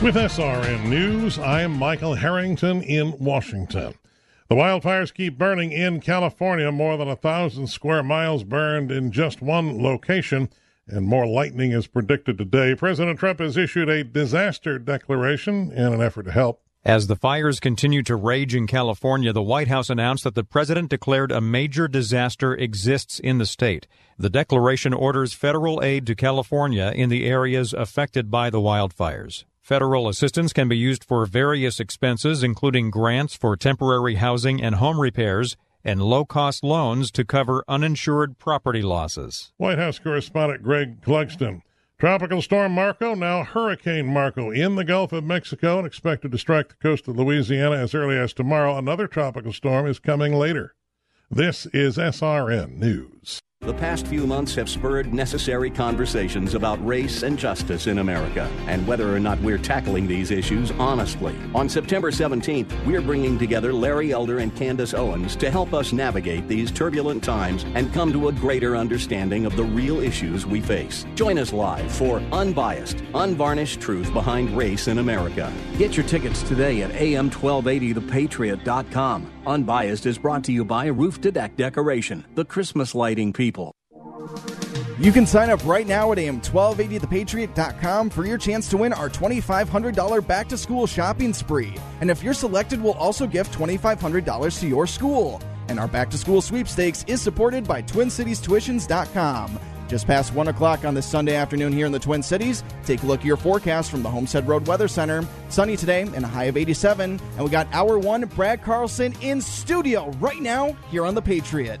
With SRN News, I am Michael Harrington in Washington. The wildfires keep burning in California. More than a thousand square miles burned in just one location, and more lightning is predicted today. President Trump has issued a disaster declaration in an effort to help. As the fires continue to rage in California, the White House announced that the president declared a major disaster exists in the state. The declaration orders federal aid to California in the areas affected by the wildfires. Federal assistance can be used for various expenses, including grants for temporary housing and home repairs and low cost loans to cover uninsured property losses. White House correspondent Greg Clugston. Tropical storm Marco, now Hurricane Marco, in the Gulf of Mexico and expected to strike the coast of Louisiana as early as tomorrow. Another tropical storm is coming later. This is SRN News. The past few months have spurred necessary conversations about race and justice in America and whether or not we're tackling these issues honestly. On September 17th, we're bringing together Larry Elder and Candace Owens to help us navigate these turbulent times and come to a greater understanding of the real issues we face. Join us live for Unbiased, Unvarnished Truth Behind Race in America. Get your tickets today at am1280thepatriot.com. Unbiased is brought to you by Roof to Deck Decoration, the Christmas people. You can sign up right now at am1280thepatriot.com for your chance to win our $2,500 back to school shopping spree. And if you're selected, we'll also gift $2,500 to your school. And our back to school sweepstakes is supported by TwinCitiesTuitions.com. Just past 1 o'clock on this Sunday afternoon here in the Twin Cities, take a look at your forecast from the Homestead Road Weather Center. Sunny today and a high of 87. And we got hour one, Brad Carlson in studio right now here on The Patriot.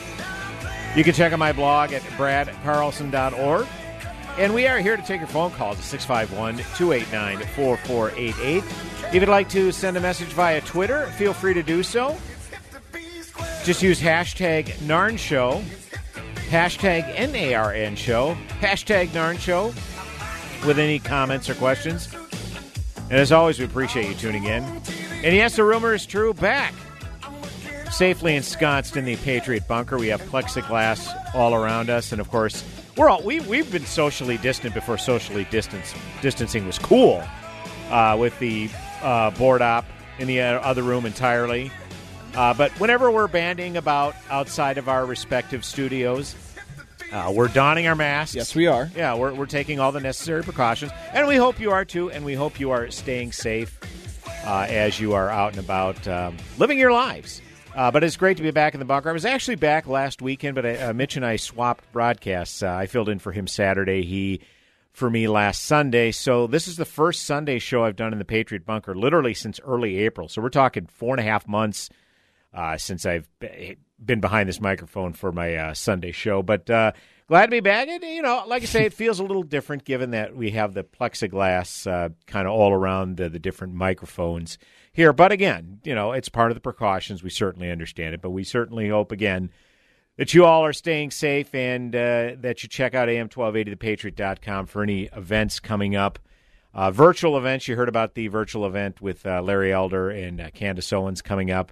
You can check out my blog at bradcarlson.org. And we are here to take your phone calls at 651 289 4488. If you'd like to send a message via Twitter, feel free to do so. Just use hashtag NARN Show, hashtag NARN Show, hashtag NARN Show with any comments or questions. And as always, we appreciate you tuning in. And yes, the rumor is true. Back safely ensconced in the Patriot bunker. We have plexiglass all around us, and of course, we're all we we've been socially distant before socially distance distancing was cool. Uh, with the uh, board op in the other room entirely. Uh, but whenever we're banding about outside of our respective studios, uh, we're donning our masks. Yes, we are. Yeah, we're, we're taking all the necessary precautions. And we hope you are too, and we hope you are staying safe uh, as you are out and about um, living your lives. Uh, but it's great to be back in the bunker. I was actually back last weekend, but I, uh, Mitch and I swapped broadcasts. Uh, I filled in for him Saturday, he for me last Sunday. So this is the first Sunday show I've done in the Patriot bunker, literally since early April. So we're talking four and a half months uh, since I've been behind this microphone for my uh, Sunday show. But uh, glad to be back. And, you know, like I say, it feels a little different given that we have the plexiglass uh, kind of all around the, the different microphones here. But again, you know, it's part of the precautions. We certainly understand it, but we certainly hope again that you all are staying safe and uh, that you check out am1280thepatriot.com for any events coming up. Uh, virtual events, you heard about the virtual event with uh, Larry Elder and uh, Candace Owens coming up.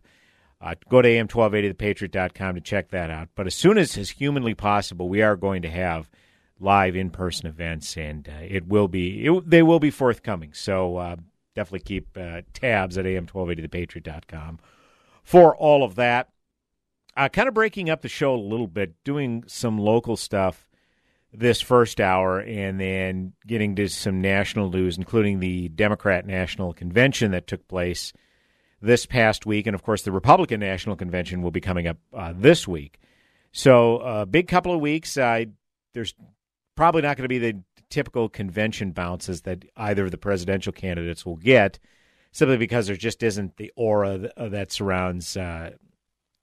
Uh, go to am1280thepatriot.com to check that out. But as soon as is humanly possible, we are going to have live in-person events, and uh, it will be it, they will be forthcoming. So uh, definitely keep uh, tabs at am1280thepatriot.com for all of that. Uh, kind of breaking up the show a little bit, doing some local stuff this first hour, and then getting to some national news, including the Democrat National Convention that took place this past week, and of course the Republican National Convention will be coming up uh, this week. So a uh, big couple of weeks. Uh, there's probably not going to be the typical convention bounces that either of the presidential candidates will get, simply because there just isn't the aura that, uh, surrounds uh,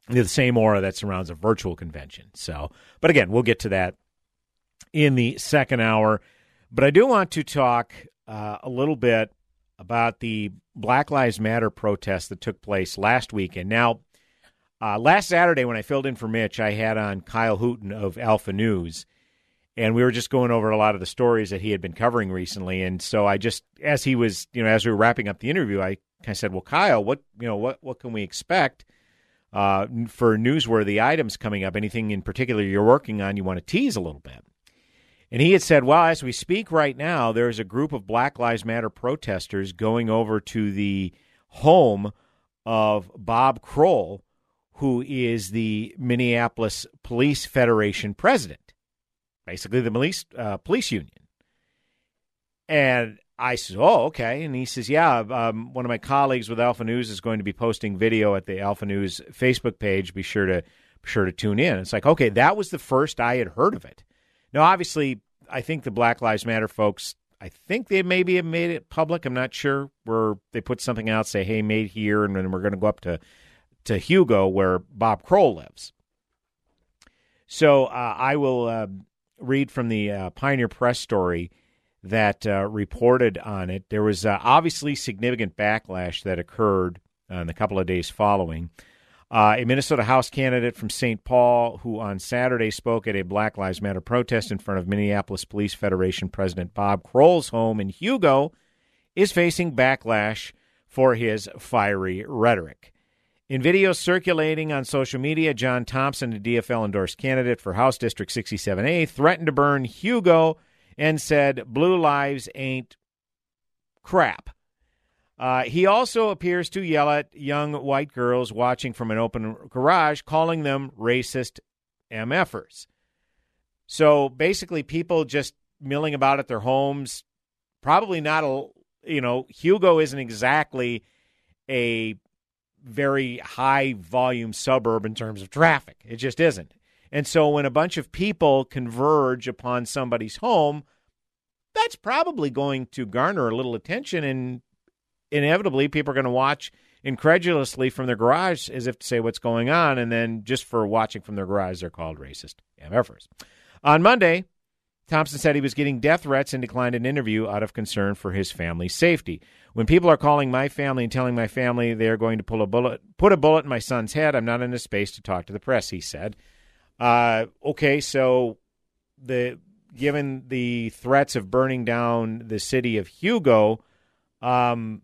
the same aura that surrounds a virtual convention. So, but again, we'll get to that in the second hour. But I do want to talk uh, a little bit about the Black Lives Matter protest that took place last weekend. Now, uh, last Saturday when I filled in for Mitch, I had on Kyle Hooten of Alpha News, and we were just going over a lot of the stories that he had been covering recently. And so I just, as he was, you know, as we were wrapping up the interview, I kind of said, "Well, Kyle, what, you know, what, what can we expect uh, for newsworthy items coming up? Anything in particular you're working on? You want to tease a little bit?" And he had said, well, as we speak right now, there's a group of Black Lives Matter protesters going over to the home of Bob Kroll, who is the Minneapolis Police Federation president, basically the police, uh, police union. And I said, oh, okay. And he says, yeah, um, one of my colleagues with Alpha News is going to be posting video at the Alpha News Facebook page. Be sure to be sure to tune in. It's like, okay, that was the first I had heard of it. Now, obviously, I think the Black Lives Matter folks, I think they maybe have made it public. I'm not sure where they put something out, say, hey, made here, and then we're going to go up to, to Hugo, where Bob Kroll lives. So uh, I will uh, read from the uh, Pioneer Press story that uh, reported on it. There was uh, obviously significant backlash that occurred in the couple of days following. Uh, a Minnesota House candidate from St. Paul who on Saturday spoke at a Black Lives Matter protest in front of Minneapolis Police Federation President Bob Kroll's home in Hugo is facing backlash for his fiery rhetoric. In videos circulating on social media, John Thompson, a DFL endorsed candidate for House District 67A, threatened to burn Hugo and said, Blue lives ain't crap. Uh, he also appears to yell at young white girls watching from an open garage, calling them racist MFers. So basically, people just milling about at their homes, probably not a, you know, Hugo isn't exactly a very high volume suburb in terms of traffic. It just isn't. And so when a bunch of people converge upon somebody's home, that's probably going to garner a little attention and inevitably people are going to watch incredulously from their garage as if to say what's going on, and then just for watching from their garage, they're called racist MFers. On Monday, Thompson said he was getting death threats and declined an interview out of concern for his family's safety. When people are calling my family and telling my family they are going to pull a bullet, put a bullet in my son's head, I'm not in a space to talk to the press. He said. Uh, okay, so the given the threats of burning down the city of Hugo, um,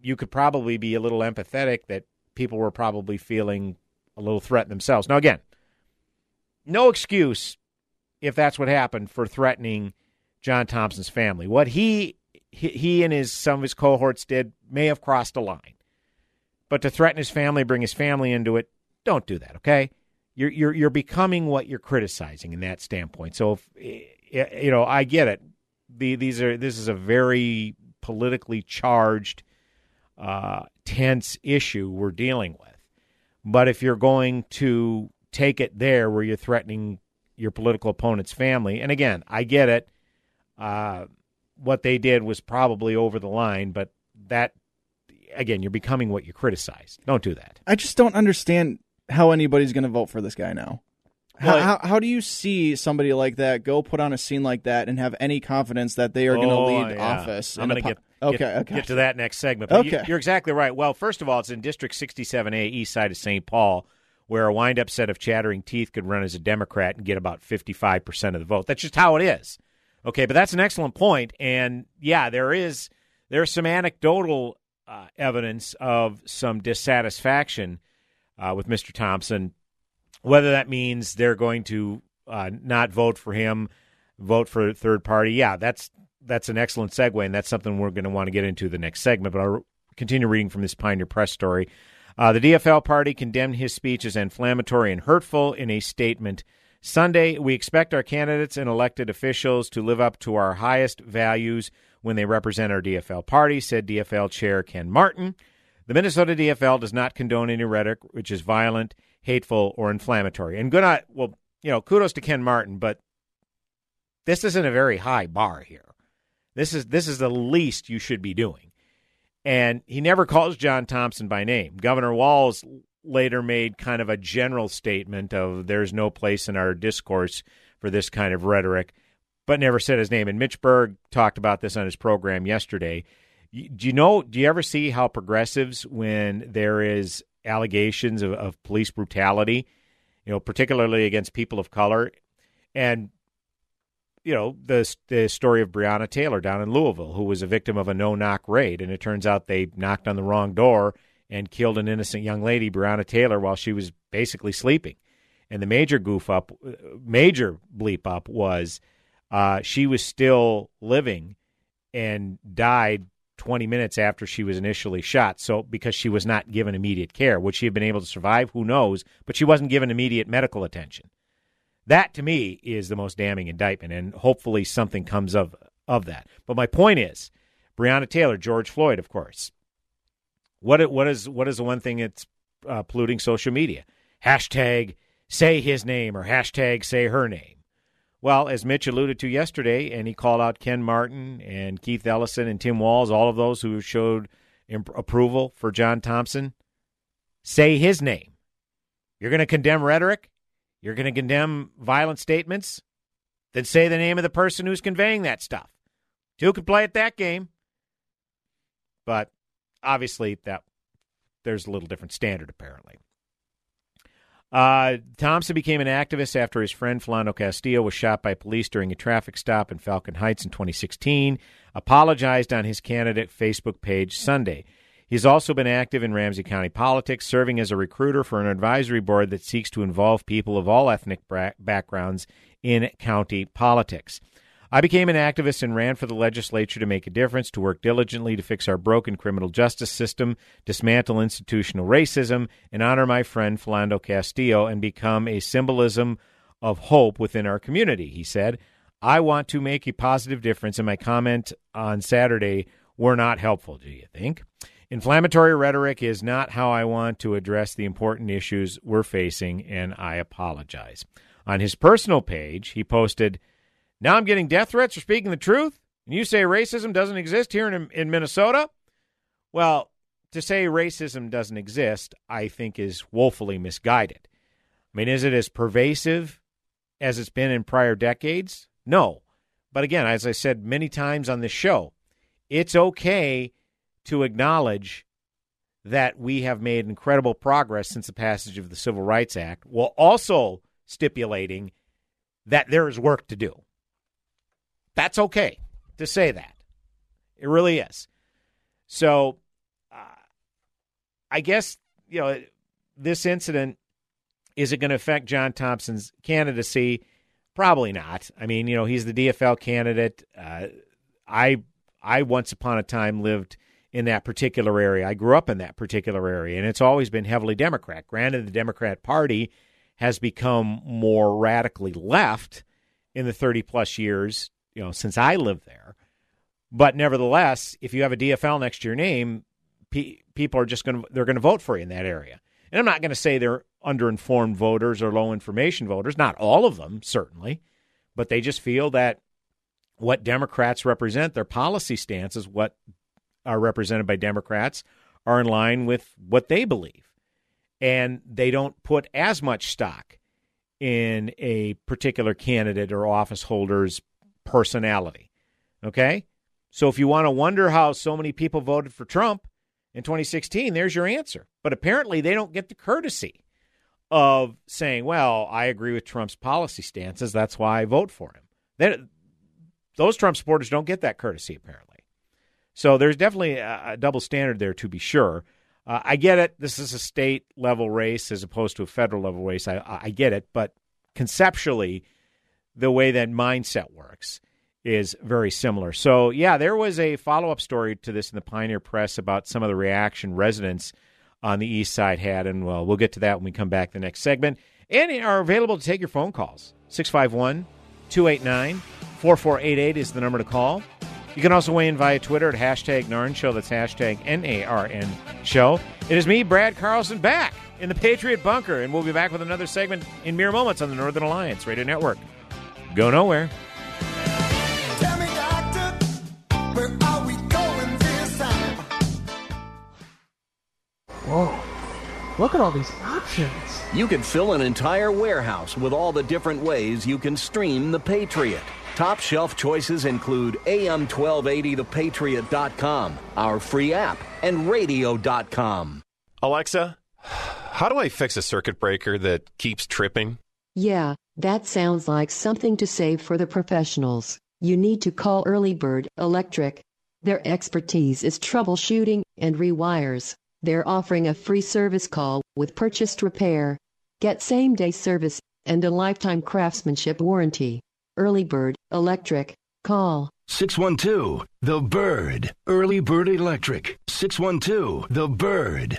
you could probably be a little empathetic that people were probably feeling a little threatened themselves. Now, again, no excuse if that's what happened for threatening John Thompson's family. What he he and his some of his cohorts did may have crossed a line, but to threaten his family, bring his family into it, don't do that. Okay, you're you're you're becoming what you're criticizing in that standpoint. So, if, you know, I get it. The, these are this is a very politically charged uh, tense issue we're dealing with. But if you're going to take it there where you're threatening your political opponent's family, and again, I get it. Uh, what they did was probably over the line, but that, again, you're becoming what you criticize. Don't do that. I just don't understand how anybody's going to vote for this guy now. How, how, how, do you see somebody like that go put on a scene like that and have any confidence that they are going to oh, lead yeah. office? I'm going to po- get okay, okay. get to that next segment. But okay, you, are exactly right. Well, first of all, it's in District 67A, east side of St. Paul, where a wind-up set of chattering teeth could run as a Democrat and get about 55 percent of the vote. That's just how it is. Okay, but that's an excellent point, and yeah, there is there's some anecdotal uh, evidence of some dissatisfaction uh, with Mr. Thompson. Whether that means they're going to uh, not vote for him, vote for a third party, yeah, that's that's an excellent segue, and that's something we're going to want to get into the next segment. But I'll continue reading from this Pioneer Press story. Uh, the DFL party condemned his speech as inflammatory and hurtful in a statement Sunday, we expect our candidates and elected officials to live up to our highest values when they represent our DFL party, said DFL Chair Ken Martin. The Minnesota DFL does not condone any rhetoric which is violent, hateful, or inflammatory. And good, well, you know, kudos to Ken Martin, but this isn't a very high bar here. This is this is the least you should be doing. And he never calls John Thompson by name. Governor Walz later made kind of a general statement of there's no place in our discourse for this kind of rhetoric, but never said his name. And Mitch Berg talked about this on his program yesterday. Do you know? Do you ever see how progressives, when there is allegations of, of police brutality, you know, particularly against people of color, and you know the the story of Breonna Taylor down in Louisville, who was a victim of a no knock raid, and it turns out they knocked on the wrong door and killed an innocent young lady, Breonna Taylor, while she was basically sleeping. And the major goof up, major bleep up was uh, she was still living and died 20 minutes after she was initially shot. So, because she was not given immediate care, would she have been able to survive? Who knows? But she wasn't given immediate medical attention. That to me is the most damning indictment, and hopefully something comes of of that. But my point is, Breonna Taylor, George Floyd, of course, what what is what is the one thing that's uh, polluting social media? Hashtag say his name or hashtag say her name. Well, as Mitch alluded to yesterday, and he called out Ken Martin and Keith Ellison and Tim Walz, all of those who showed imp- approval for John Thompson. Say his name. You're going to condemn rhetoric. You're going to condemn violent statements. Then say the name of the person who's conveying that stuff. Two could play at that game. But obviously that there's a little different standard apparently. Uh, Thompson became an activist after his friend Philando Castillo was shot by police during a traffic stop in Falcon Heights in 2016. Apologized on his candidate Facebook page Sunday. He's also been active in Ramsey County politics, serving as a recruiter for an advisory board that seeks to involve people of all ethnic backgrounds in county politics. I became an activist and ran for the legislature to make a difference, to work diligently to fix our broken criminal justice system, dismantle institutional racism, and honor my friend Philando Castillo and become a symbolism of hope within our community, he said. I want to make a positive difference, and my comment on Saturday were not helpful, do you think? Inflammatory rhetoric is not how I want to address the important issues we're facing, and I apologize. On his personal page, he posted, now I'm getting death threats for speaking the truth, and you say racism doesn't exist here in, in Minnesota? Well, to say racism doesn't exist, I think is woefully misguided. I mean, is it as pervasive as it's been in prior decades? No. But again, as I said many times on this show, it's okay to acknowledge that we have made incredible progress since the passage of the Civil Rights Act, while also stipulating that there is work to do. That's okay to say that. It really is. So uh, I guess, you know, this incident is it going to affect John Thompson's candidacy? Probably not. I mean, you know, he's the DFL candidate. Uh, I I once upon a time lived in that particular area. I grew up in that particular area, and it's always been heavily Democrat. Granted, the Democrat Party has become more radically left in the 30 plus years you know since I lived there. But nevertheless, if you have a DFL next to your name, pe- people are just going to they're going to vote for you in that area. And I'm not going to say they're underinformed voters or low information voters, not all of them certainly, but they just feel that what Democrats represent, their policy stances, what are represented by Democrats, are in line with what they believe. And they don't put as much stock in a particular candidate or office holder's personality. Okay? So if you want to wonder how so many people voted for Trump in 2016, there's your answer. But apparently they don't get the courtesy of saying, well, I agree with Trump's policy stances. That's why I vote for him. Those Trump supporters don't get that courtesy apparently. So there's definitely a, a double standard there to be sure. Uh, I get it. This is a state level race as opposed to a federal level race. I, I get it, but conceptually, the way that mindset works is very similar. So, yeah, there was a follow up story to this in the Pioneer Press about some of the reaction residents on the east side had. And, well, we'll get to that when we come back the next segment. And are available to take your phone calls. 651 289 4488 is the number to call. You can also weigh in via Twitter at hashtag Narn Show. That's hashtag N A R N Show. It is me, Brad Carlson, back in the Patriot Bunker, and we'll be back with another segment in mere moments on the Northern Alliance Radio Network. Go nowhere. Whoa. Look at all these options. You can fill an entire warehouse with all the different ways you can stream The Patriot. Top shelf choices include AM1280thepatriot.com, our free app, and radio.com. Alexa, how do I fix a circuit breaker that keeps tripping? Yeah, that sounds like something to save for the professionals. You need to call Early Bird Electric. Their expertise is troubleshooting and rewires. They're offering a free service call with purchased repair. Get same day service and a lifetime craftsmanship warranty. Early Bird Electric. Call 612 The Bird. Early Bird Electric. 612 The Bird.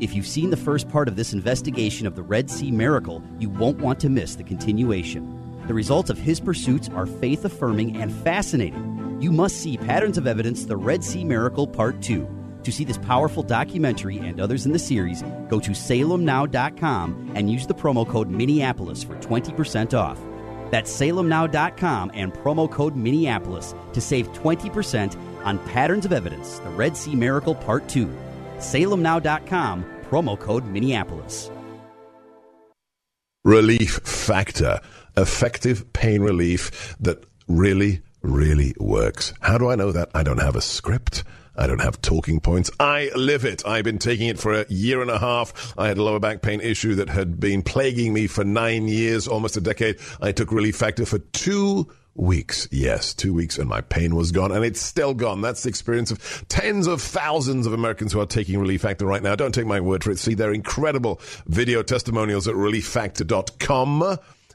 If you've seen the first part of this investigation of the Red Sea miracle, you won't want to miss the continuation. The results of his pursuits are faith affirming and fascinating. You must see Patterns of Evidence The Red Sea Miracle Part 2. To see this powerful documentary and others in the series, go to salemnow.com and use the promo code Minneapolis for 20% off. That's salemnow.com and promo code Minneapolis to save 20% on Patterns of Evidence The Red Sea Miracle Part 2 salemnow.com, promo code Minneapolis. Relief Factor, effective pain relief that really, really works. How do I know that? I don't have a script. I don't have talking points. I live it. I've been taking it for a year and a half. I had a lower back pain issue that had been plaguing me for nine years, almost a decade. I took Relief Factor for two weeks. Yes, two weeks and my pain was gone and it's still gone. That's the experience of tens of thousands of Americans who are taking Relief Factor right now. Don't take my word for it. See their incredible video testimonials at relieffactor.com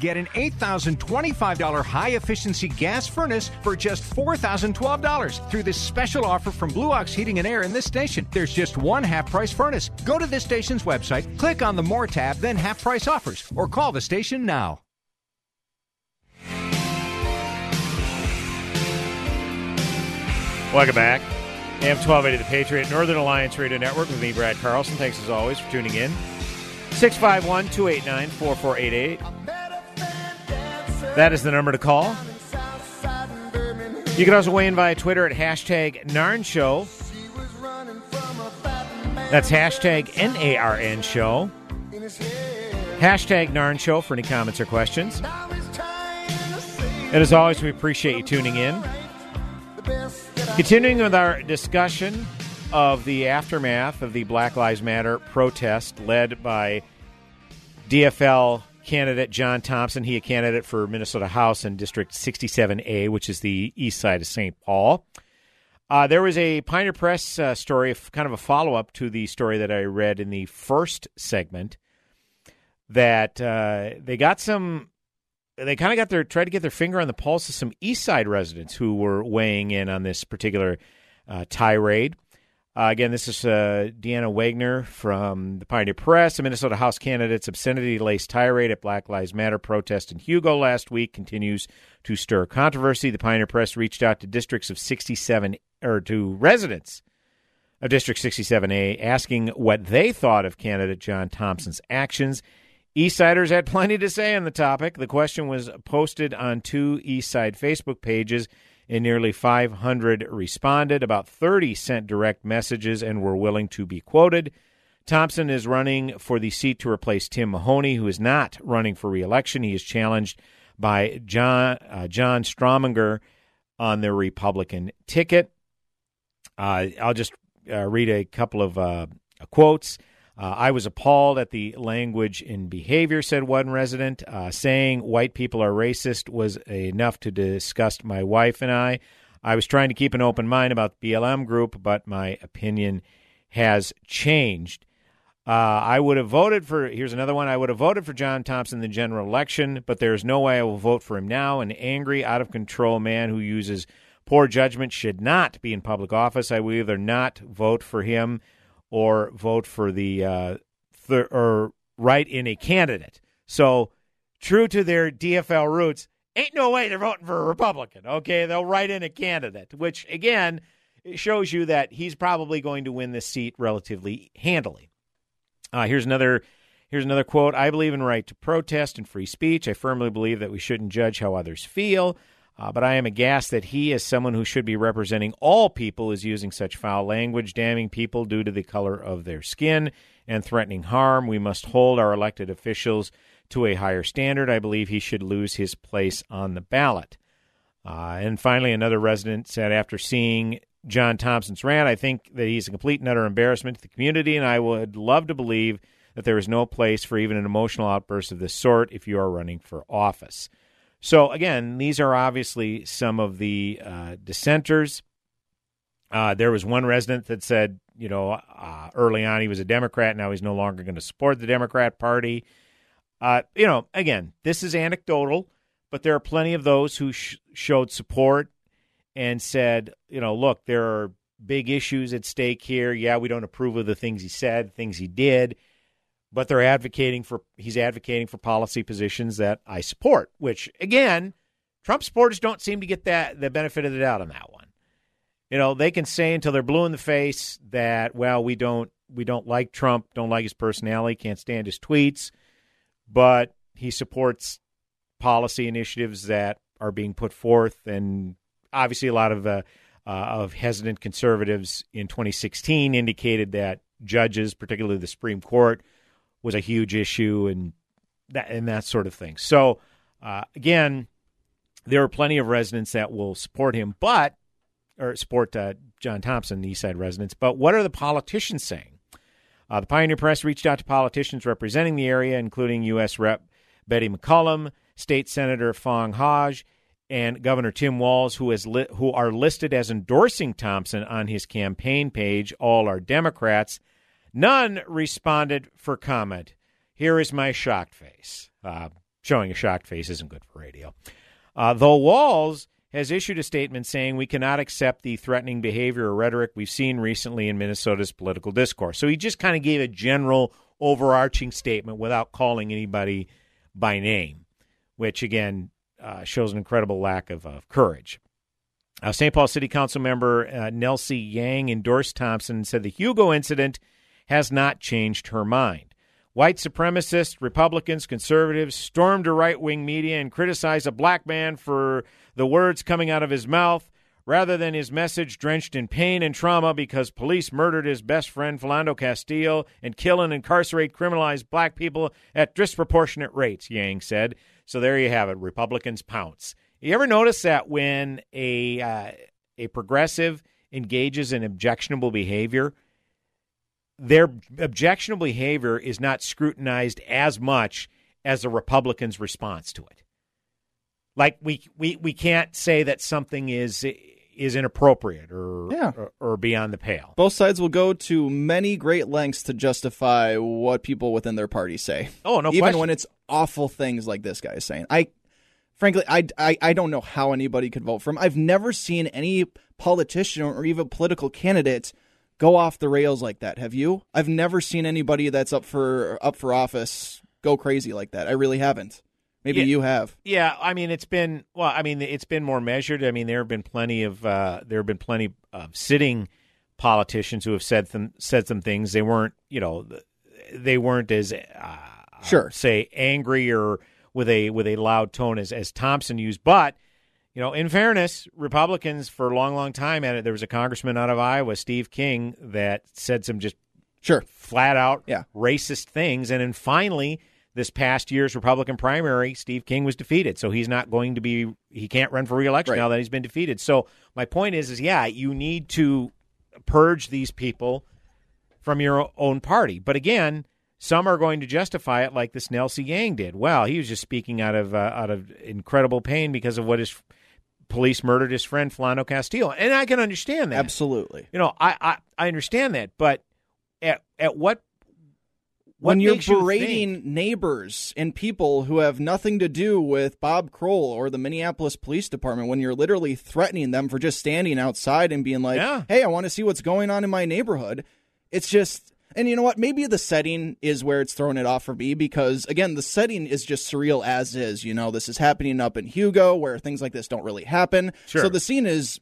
Get an $8,025 high efficiency gas furnace for just $4,012 through this special offer from Blue Ox Heating and Air in this station. There's just one half price furnace. Go to this station's website, click on the More tab, then half price offers, or call the station now. Welcome back. AM 1280 The Patriot, Northern Alliance Radio Network with me, Brad Carlson. Thanks as always for tuning in. 651 289 4488. That is the number to call. You can also weigh in via Twitter at hashtag Narn Show. That's hashtag N A R N Show. Hashtag Narn Show for any comments or questions. And as always, we appreciate you tuning in. Continuing with our discussion of the aftermath of the Black Lives Matter protest led by DFL candidate John Thompson. He a candidate for Minnesota House in District 67A, which is the east side of St. Paul. Uh, there was a Pioneer Press uh, story, kind of a follow up to the story that I read in the first segment. That uh, they got some, they kind of got their tried to get their finger on the pulse of some East Side residents who were weighing in on this particular uh, tirade. Uh, again, this is uh, Deanna Weniger from the Pioneer Press. The Minnesota House candidate's obscenity-laced tirade at Black Lives Matter protest in Hugo last week continues to stir controversy. The Pioneer Press reached out to districts of 67 or to residents of District 67A asking what they thought of candidate John Thompson's actions. Eastsiders had plenty to say on the topic. The question was posted on two Eastside Facebook pages and nearly 500 responded. About 30 sent direct messages and were willing to be quoted. Thompson is running for the seat to replace Tim Mahoney, who is not running for reelection. He is challenged by John uh, John Strominger on the Republican ticket. Uh, I'll just uh, read a couple of uh, quotes. Uh, I was appalled at the language and behavior, said one resident. Uh, saying white people are racist was enough to disgust my wife and I. I was trying to keep an open mind about the BLM group, but my opinion has changed. Uh, I would have voted for, here's another one. I would have voted for John Thompson in the general election, but there's no way I will vote for him now. An angry, out of control man who uses poor judgment should not be in public office. I will either not vote for him or vote for the uh, or write in a candidate. So, true to their DFL roots, ain't no way they're voting for a Republican. Okay, they'll write in a candidate, which again shows you that he's probably going to win this seat relatively handily. Uh, here's another. Here's another quote. I believe in right to protest and free speech. I firmly believe that we shouldn't judge how others feel. Uh, but I am aghast that he, as someone who should be representing all people, is using such foul language, damning people due to the color of their skin and threatening harm. We must hold our elected officials to a higher standard. I believe he should lose his place on the ballot. Uh, and finally, another resident said after seeing John Thompson's rant, I think that he's a complete and utter embarrassment to the community, and I would love to believe that there is no place for even an emotional outburst of this sort if you are running for office. So, again, these are obviously some of the uh, dissenters. Uh, there was one resident that said, you know, uh, early on he was a Democrat. Now he's no longer going to support the Democrat Party. Uh, you know, again, this is anecdotal, but there are plenty of those who sh- showed support and said, you know, look, there are big issues at stake here. Yeah, we don't approve of the things he said, things he did but they're advocating for he's advocating for policy positions that I support, which again, Trump supporters don't seem to get that the benefit of the doubt on that one. You know, they can say until they're blue in the face that well, we don't we don't like Trump, don't like his personality, can't stand his tweets, but he supports policy initiatives that are being put forth, and obviously a lot of uh, uh, of hesitant conservatives in 2016 indicated that judges, particularly the Supreme Court, was a huge issue and that and that sort of thing. So uh, again, there are plenty of residents that will support him, but or support uh, John Thompson, the East Side residents. But what are the politicians saying? Uh, the Pioneer Press reached out to politicians representing the area, including U.S. Rep. Betty McCollum, State Senator Foung Hawj, and Governor Tim Walz, who, is li- who are listed as endorsing Thompson on his campaign page. All are Democrats. None responded for comment. Here is my shocked face. Uh, showing a shocked face isn't good for radio. Uh, though Walz has issued a statement saying we cannot accept the threatening behavior or rhetoric we've seen recently in Minnesota's political discourse. So he just kind of gave a general overarching statement without calling anybody by name, which again uh, shows an incredible lack of, of courage. Uh, St. Paul City Council member uh, Nelsie Yang endorsed Thompson and said the Hugo incident has not changed her mind. White supremacists, Republicans, conservatives stormed her right wing media and criticized a black man for the words coming out of his mouth rather than his message drenched in pain and trauma because police murdered his best friend Philando Castile and kill and incarcerate criminalized black people at disproportionate rates, Yang said. So there you have it. Republicans pounce. You ever notice that when a uh, a progressive engages in objectionable behavior, their objectionable behavior is not scrutinized as much as the Republicans' response to it. Like we we, we can't say that something is is inappropriate or, yeah. or, or beyond the pale. Both sides will go to many great lengths to justify what people within their party say. Oh no, even question. when it's awful things like this guy is saying. I frankly, I, I I don't know how anybody could vote for him. I've never seen any politician or even political candidate go off the rails like that. Have you? I've never seen anybody that's up for up for office go crazy like that. I really haven't. Maybe Yeah. you have. Yeah, I mean it's been well. I mean it's been more measured. I mean there have been plenty of uh, there have been plenty of sitting politicians who have said some said some things. They weren't you know they weren't as uh, Sure. say angry or with a with a loud tone as as Thompson used, but. You know, in fairness, Republicans for a long, long time, and there was a congressman out of Iowa, Steve King, that said some just sure flat out Yeah. racist things. And then finally, this past year's Republican primary, Steve King was defeated. So he's not going to be, he can't run for reelection now that he's been defeated. So my point is, is yeah, you need to purge these people from your own party. But again, some are going to justify it like this Nelsie Yang did. Well, he was just speaking out of uh, out of incredible pain because of what his police murdered his friend Flano Castillo, and I can understand that. Absolutely. You know, I I, I understand that, but at at what what when you're makes you berating neighbors and people who have nothing to do with Bob Kroll or the Minneapolis Police Department, when you're literally threatening them for just standing outside and being like, Yeah. hey, I want to see what's going on in my neighborhood, it's just. And you know what? Maybe the setting is where it's throwing it off for me because, again, the setting is just surreal as is. You know, this is happening up in Hugo where things like this don't really happen. Sure. So the scene is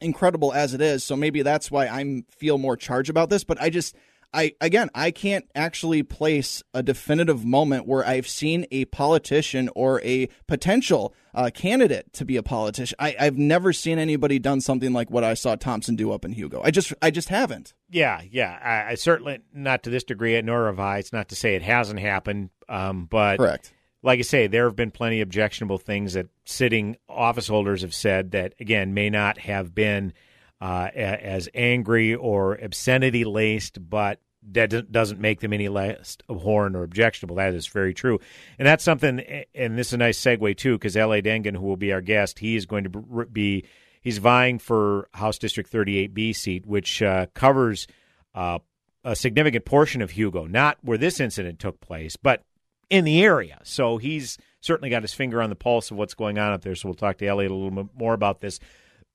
incredible as it is. So maybe that's why I feel more charged about this. But I just, I again, I can't actually place a definitive moment where I've seen a politician or a potential uh, candidate to be a politician. I, I've never seen anybody done something like what I saw Thompson do up in Hugo. I just, I just haven't. Yeah, yeah. I, I certainly not to this degree, nor have I. It's not to say it hasn't happened, um, but Correct. Like I say, there have been plenty of objectionable things that sitting office holders have said that again may not have been uh, as angry or obscenity laced, but that doesn't make them any less abhorrent or objectionable. That is very true, and that's something. And this is a nice segue too, because Elliott Engen, who will be our guest, he is going to be he's vying for House District 38B seat, which uh, covers uh, a significant portion of Hugo, not where this incident took place, but in the area. So he's certainly got his finger on the pulse of what's going on up there. So we'll talk to Elliott a little bit more about this.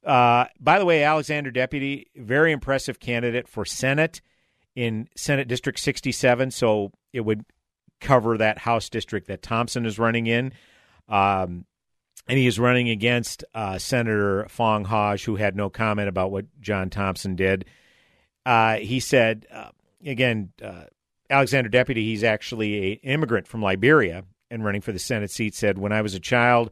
Uh, by the way, Alexander Deputy, very impressive candidate for Senate in Senate District 67. So it would cover that House district that Thompson is running in. Um, and he is running against uh, Senator Foung Hawj, who had no comment about what John Thompson did. Uh, he said, uh, again, uh, Alexander Deputy, he's actually an immigrant from Liberia and running for the Senate seat, said, When I was a child,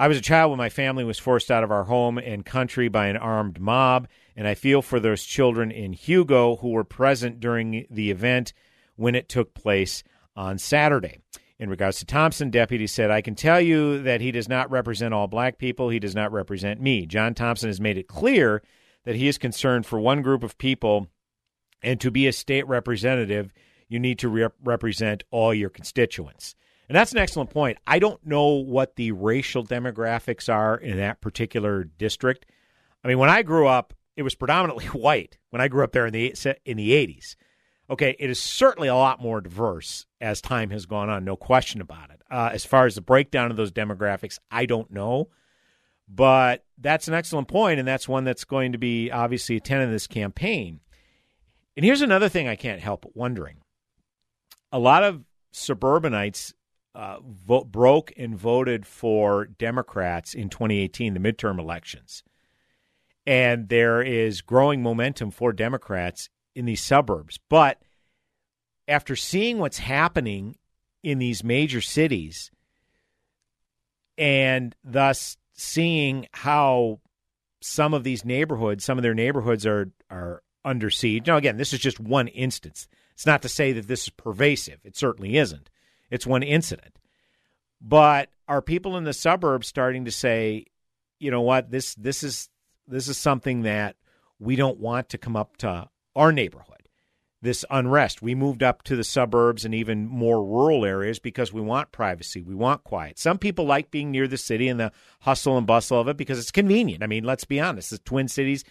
I was a child when my family was forced out of our home and country by an armed mob, and I feel for those children in Hugo who were present during the event when it took place on Saturday. In regards to Thompson, deputy said, I can tell you that he does not represent all black people. He does not represent me. John Thompson has made it clear that he is concerned for one group of people, and to be a state representative, you need to rep- represent all your constituents. And that's an excellent point. I don't know what the racial demographics are in that particular district. I mean, when I grew up, it was predominantly white. When I grew up there in the in the 80s. Okay, it is certainly a lot more diverse as time has gone on, no question about it. Uh, as far as the breakdown of those demographics, I don't know. But that's an excellent point, and that's one that's going to be obviously a tenet of this campaign. And here's another thing I can't help wondering. A lot of suburbanites uh, vo- broke and voted for Democrats in 2018, the midterm elections. And there is growing momentum for Democrats in these suburbs. But after seeing what's happening in these major cities and thus seeing how some of these neighborhoods, some of their neighborhoods are are under siege. Now again, this is just one instance. It's not to say that this is pervasive. It certainly isn't. It's one incident. But are people in the suburbs starting to say, you know what, this this is this is something that we don't want to come up to our neighborhood. This unrest. We moved up to the suburbs and even more rural areas because we want privacy. We want quiet. Some people like being near the city and the hustle and bustle of it because it's convenient. I mean, let's be honest. The Twin Cities,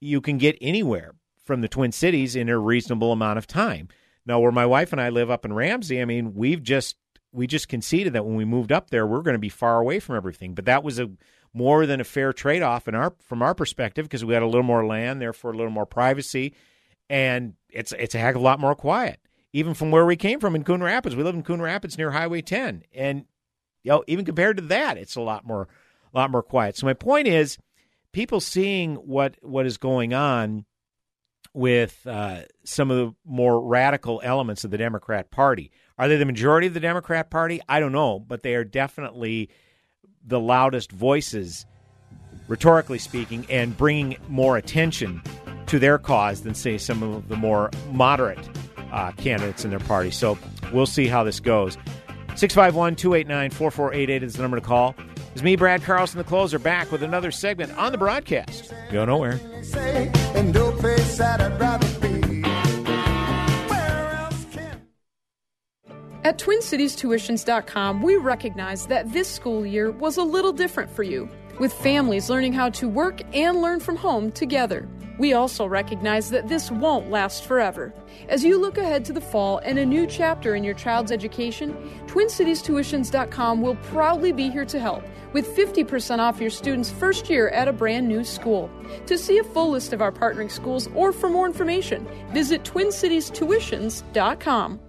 you can get anywhere from the Twin Cities in a reasonable amount of time. Now, where my wife and I live up in Ramsey, I mean, we've just we just conceded that when we moved up there, we're going to be far away from everything. But that was a more than a fair trade off in our from our perspective because we had a little more land, therefore a little more privacy, and it's it's a heck of a lot more quiet. Even from where we came from in Coon Rapids, we live in Coon Rapids near Highway 10, and you know even compared to that, it's a lot more a lot more quiet. So my point is, people seeing what what is going on with uh, some of the more radical elements of the Democrat Party. Are they the majority of the Democrat Party? I don't know, but they are definitely the loudest voices, rhetorically speaking, and bringing more attention to their cause than, say, some of the more moderate uh, candidates in their party. So we'll see how this goes. 651 289 4488 is the number to call. It's me, Brad Carlson, the closer, back with another segment on the broadcast. Go nowhere. At TwinCitiesTuitions.com, we recognize that this school year was a little different for you, with families learning how to work and learn from home together. We also recognize that this won't last forever. As you look ahead to the fall and a new chapter in your child's education, TwinCitiesTuitions.com will proudly be here to help with 50% off your student's first year at a brand new school. To see a full list of our partnering schools or for more information, visit TwinCitiesTuitions.com.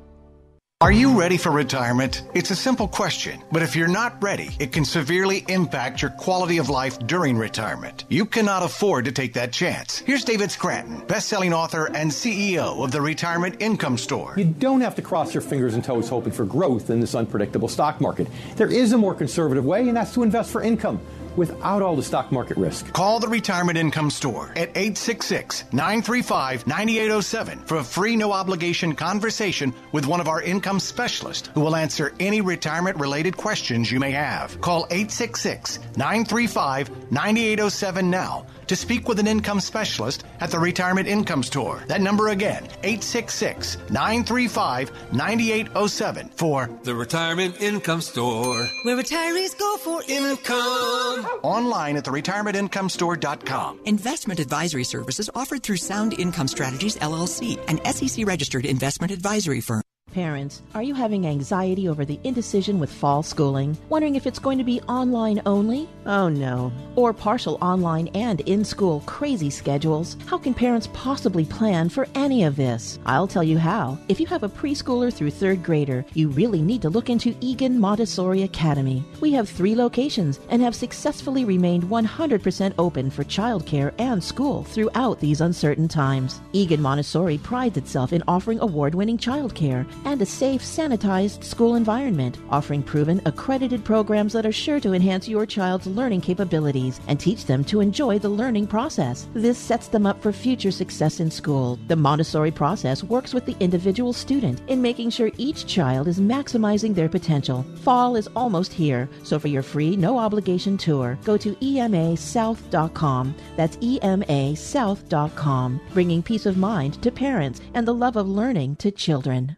Are you ready for retirement? It's a simple question, but if you're not ready, it can severely impact your quality of life during retirement. You cannot afford to take that chance. Here's David Scranton, best-selling author and CEO of the Retirement Income Store. You don't have to cross your fingers and toes hoping for growth in this unpredictable stock market. There is a more conservative way, and that's to invest for income without all the stock market risk. Call the Retirement Income Store at 866 935 9807 for a free no obligation conversation with one of our income specialists who will answer any retirement related questions you may have. Call 866 935 9807 now to speak with an income specialist at the Retirement Income Store. That number again, 866 935 9807 for the Retirement Income Store. Where retirees go for income. Online at theretirementincomestore.com. Investment advisory services offered through Sound Income Strategies LLC, an SEC registered investment advisory firm. Parents, are you having anxiety over the indecision with fall schooling? Wondering if it's going to be online only? Oh no. Or partial online and in school crazy schedules? How can parents possibly plan for any of this? I'll tell you how. If you have a preschooler through third grader, you really need to look into Eagan Montessori Academy. We have three locations and have successfully remained 100% open for childcare and school throughout these uncertain times. Eagan Montessori prides itself in offering award winning childcare and a safe, sanitized school environment, offering proven, accredited programs that are sure to enhance your child's learning capabilities and teach them to enjoy the learning process. This sets them up for future success in school. The Montessori process works with the individual student in making sure each child is maximizing their potential. Fall is almost here, so for your free, no obligation tour, go to emasouth.com. That's emasouth.com, bringing peace of mind to parents and the love of learning to children.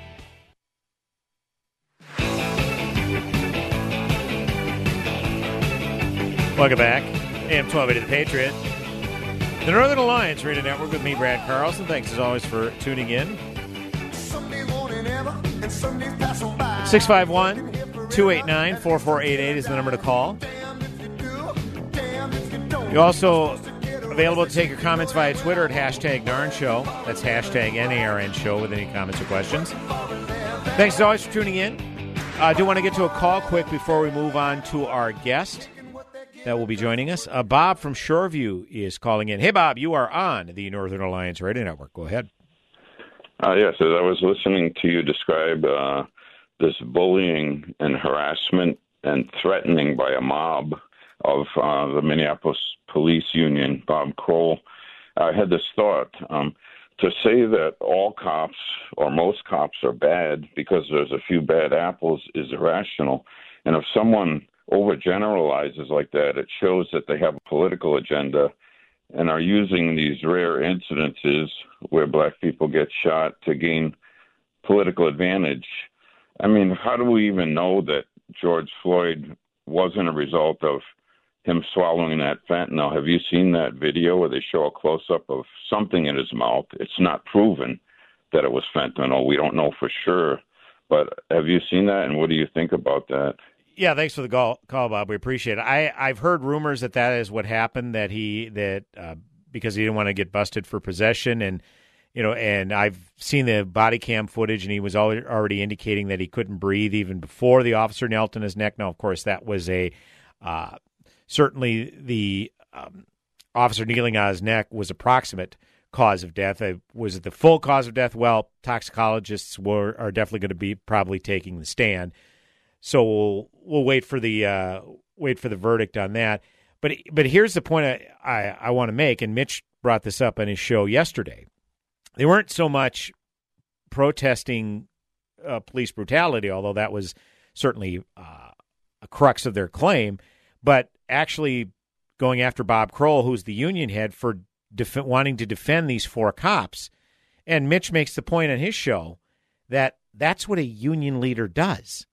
Welcome back. AM 1280 The Patriot. The Northern Alliance Radio Network with me, Brad Carlson. Thanks as always for tuning in. 651 289 4488 is the number to call. You're also available to take your comments via Twitter at hashtag Narn Show. That's hashtag NARN Show with any comments or questions. Thanks as always for tuning in. I do want to get to a call quick before we move on to our guest that will be joining us. Uh, Bob from Shoreview is calling in. Hey, Bob, you are on the Northern Alliance Radio Network. Go ahead. Uh, yes, as I was listening to you describe uh, this bullying and harassment and threatening by a mob of uh, the Minneapolis Police Union, Bob Kroll, I had this thought. Um, to say that all cops or most cops are bad because there's a few bad apples is irrational. And if someone overgeneralizes like that, it shows that they have a political agenda and are using these rare incidences where black people get shot to gain political advantage. I mean, how do we even know that George Floyd wasn't a result of him swallowing that fentanyl? Have you seen that video where they show a close up of something in his mouth? It's not proven that it was fentanyl. We don't know for sure. But have you seen that, and what do you think about that? Yeah, thanks for the call, call, Bob. We appreciate it. I I've heard rumors that that is what happened. That he that uh, because he didn't want to get busted for possession, and you know, and I've seen the body cam footage, and he was already indicating that he couldn't breathe even before the officer knelt on his neck. Now, of course, that was a uh, certainly the um, officer kneeling on his neck was approximate cause of death. Uh, was it the full cause of death? Well, toxicologists were are definitely going to be probably taking the stand. So we'll we'll wait for the uh, wait for the verdict on that. But but here's the point I, I, I want to make, and Mitch brought this up on his show yesterday. They weren't so much protesting uh, police brutality, although that was certainly uh, a crux of their claim, but actually going after Bob Kroll, who's the union head, for def- wanting to defend these four cops. And Mitch makes the point on his show that that's what a union leader does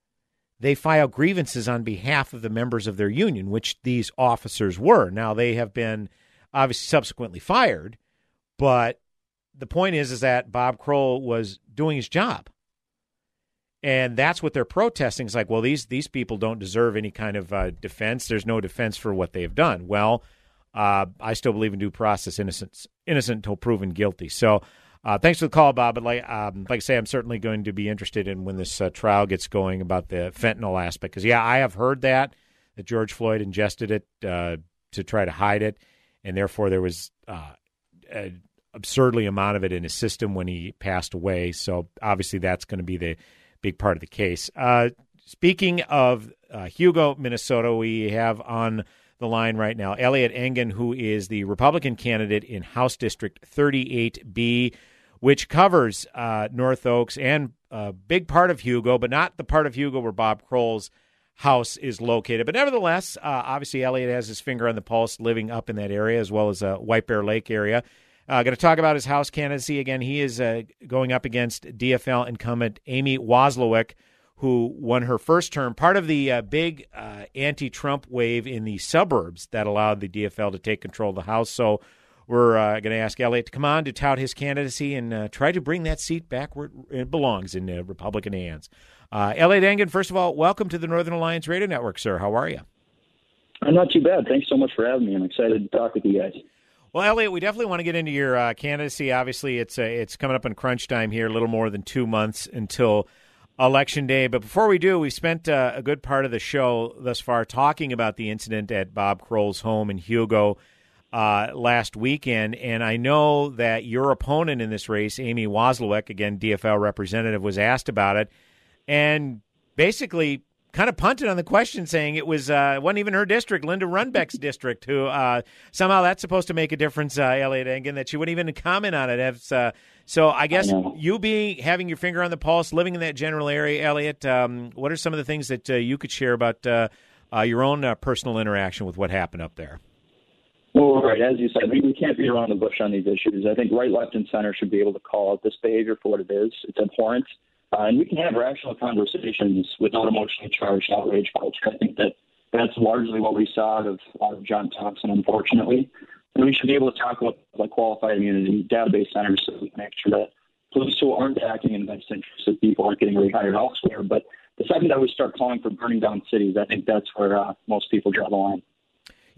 they file grievances on behalf of the members of their union, which these officers were. Now they have been obviously subsequently fired, but the point is is that Bob Kroll was doing his job. And that's what they're protesting. It's like, well, these these people don't deserve any kind of uh, defense. There's no defense for what they've done. Well, uh, I still believe in due process, innocence, innocent until proven guilty. So uh, thanks for the call, Bob. But like, um, like I say, I'm certainly going to be interested in when this uh, trial gets going about the fentanyl aspect. Because yeah, I have heard that that George Floyd ingested it uh, to try to hide it, and therefore there was uh, an absurdly amount of it in his system when he passed away. So obviously that's going to be the big part of the case. Uh, speaking of uh, Hugo, Minnesota, we have on the line right now Elliott Engen, who is the Republican candidate in House District 38B which covers uh, North Oaks and a big part of Hugo, but not the part of Hugo where Bob Kroll's house is located. But nevertheless, uh, obviously, Elliott has his finger on the pulse living up in that area as well as uh, White Bear Lake area. Uh, going to talk about his House candidacy again. He is uh, going up against DFL incumbent Ami Wazlawik, who won her first term, part of the uh, big uh, anti Trump wave in the suburbs that allowed the DFL to take control of the House. So we're uh, going to ask Elliott to come on to tout his candidacy and uh, try to bring that seat back where it belongs in uh, Republican hands. Uh, Elliott Engen, first of all, welcome to the Northern Alliance Radio Network, sir. How are you? I'm not too bad. Thanks so much for having me. I'm excited to talk with you guys. Well, Elliott, we definitely want to get into your uh, candidacy. Obviously, it's uh, it's coming up in crunch time here, a little more than two months until election day. But before we do, we spent uh, a good part of the show thus far talking about the incident at Bob Kroll's home in Hugo uh, last weekend. And I know that your opponent in this race, Ami Wazlawik, again, DFL representative, was asked about it and basically kind of punted on the question, saying it was uh, wasn't even her district, Linda Runbeck's district, who uh, somehow that's supposed to make a difference, uh, Elliott Engen, that she wouldn't even comment on it. As, uh, so I guess I you being having your finger on the pulse, living in that general area, Elliott, um, what are some of the things that uh, you could share about uh, uh, your own uh, personal interaction with what happened up there? Right. As you said, we, we can't beat around the bush on these issues. I think right, left, and center should be able to call out this behavior for what it is. It's abhorrent. Uh, and we can have rational conversations without emotionally charged outrage culture. I think that that's largely what we saw out of, out of John Thompson, unfortunately. And we should be able to talk about like qualified immunity, database centers, so we can make sure that police who aren't acting in the best interest of people aren't getting rehired elsewhere. But the second that we start calling for burning down cities, I think that's where uh, most people draw the line.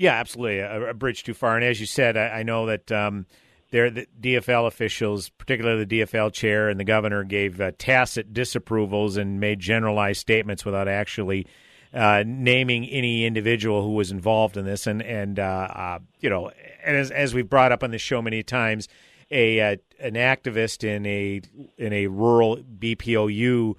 Yeah, absolutely. A, a, bridge too far. And as you said, I, I know that um, there the DFL officials, particularly the DFL chair and the governor, gave uh, tacit disapprovals and made generalized statements without actually uh, naming any individual who was involved in this. And and uh, uh you know, and as as we've brought up on the show many times, a uh, an activist in a in a rural BPOU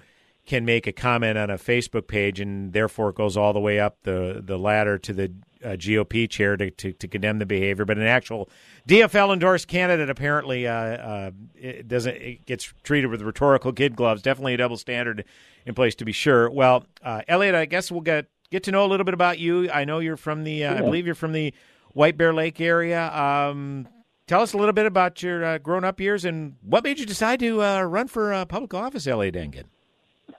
can make a comment on a Facebook page, and therefore it goes all the way up the the ladder to the uh, GOP chair to, to, to, condemn the behavior, but an actual DFL endorsed candidate apparently uh, uh, it doesn't it gets treated with rhetorical kid gloves. Definitely a double standard in place to be sure. Well, uh, Elliott, I guess we'll get get to know a little bit about you. I know you're from the, uh, yeah. I believe you're from the White Bear Lake area. Um, tell us a little bit about your uh, grown up years and what made you decide to uh, run for uh, public office, Elliott Engen.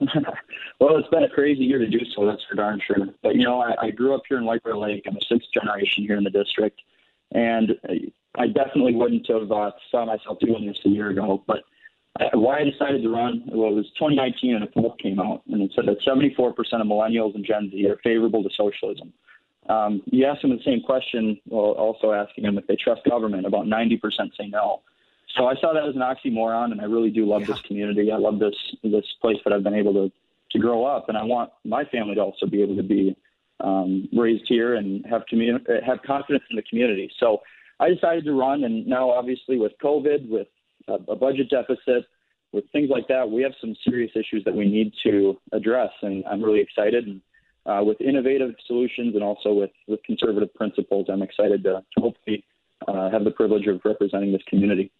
well, it's been a crazy year to do so. That's for darn sure. But you know, I, I grew up here in White Lake. I'm a sixth generation here in the district, and I definitely wouldn't have uh, saw myself doing this a year ago. But I, why I decided to run, well, it was 2019, and a poll came out, and it said that 74% of millennials and Gen Z are favorable to socialism. Um, you ask them the same question, well, also asking them if they trust government. About 90% say no. So I saw that as an oxymoron, and I really do love yeah. this community. I love this this place that I've been able to to grow up, and I want my family to also be able to be um, raised here and have community have confidence in the community. So I decided to run, and now obviously with COVID, with a, a budget deficit, with things like that, we have some serious issues that we need to address, and I'm really excited. And uh, with innovative solutions and also with, with conservative principles, I'm excited to, to hopefully uh, have the privilege of representing this community.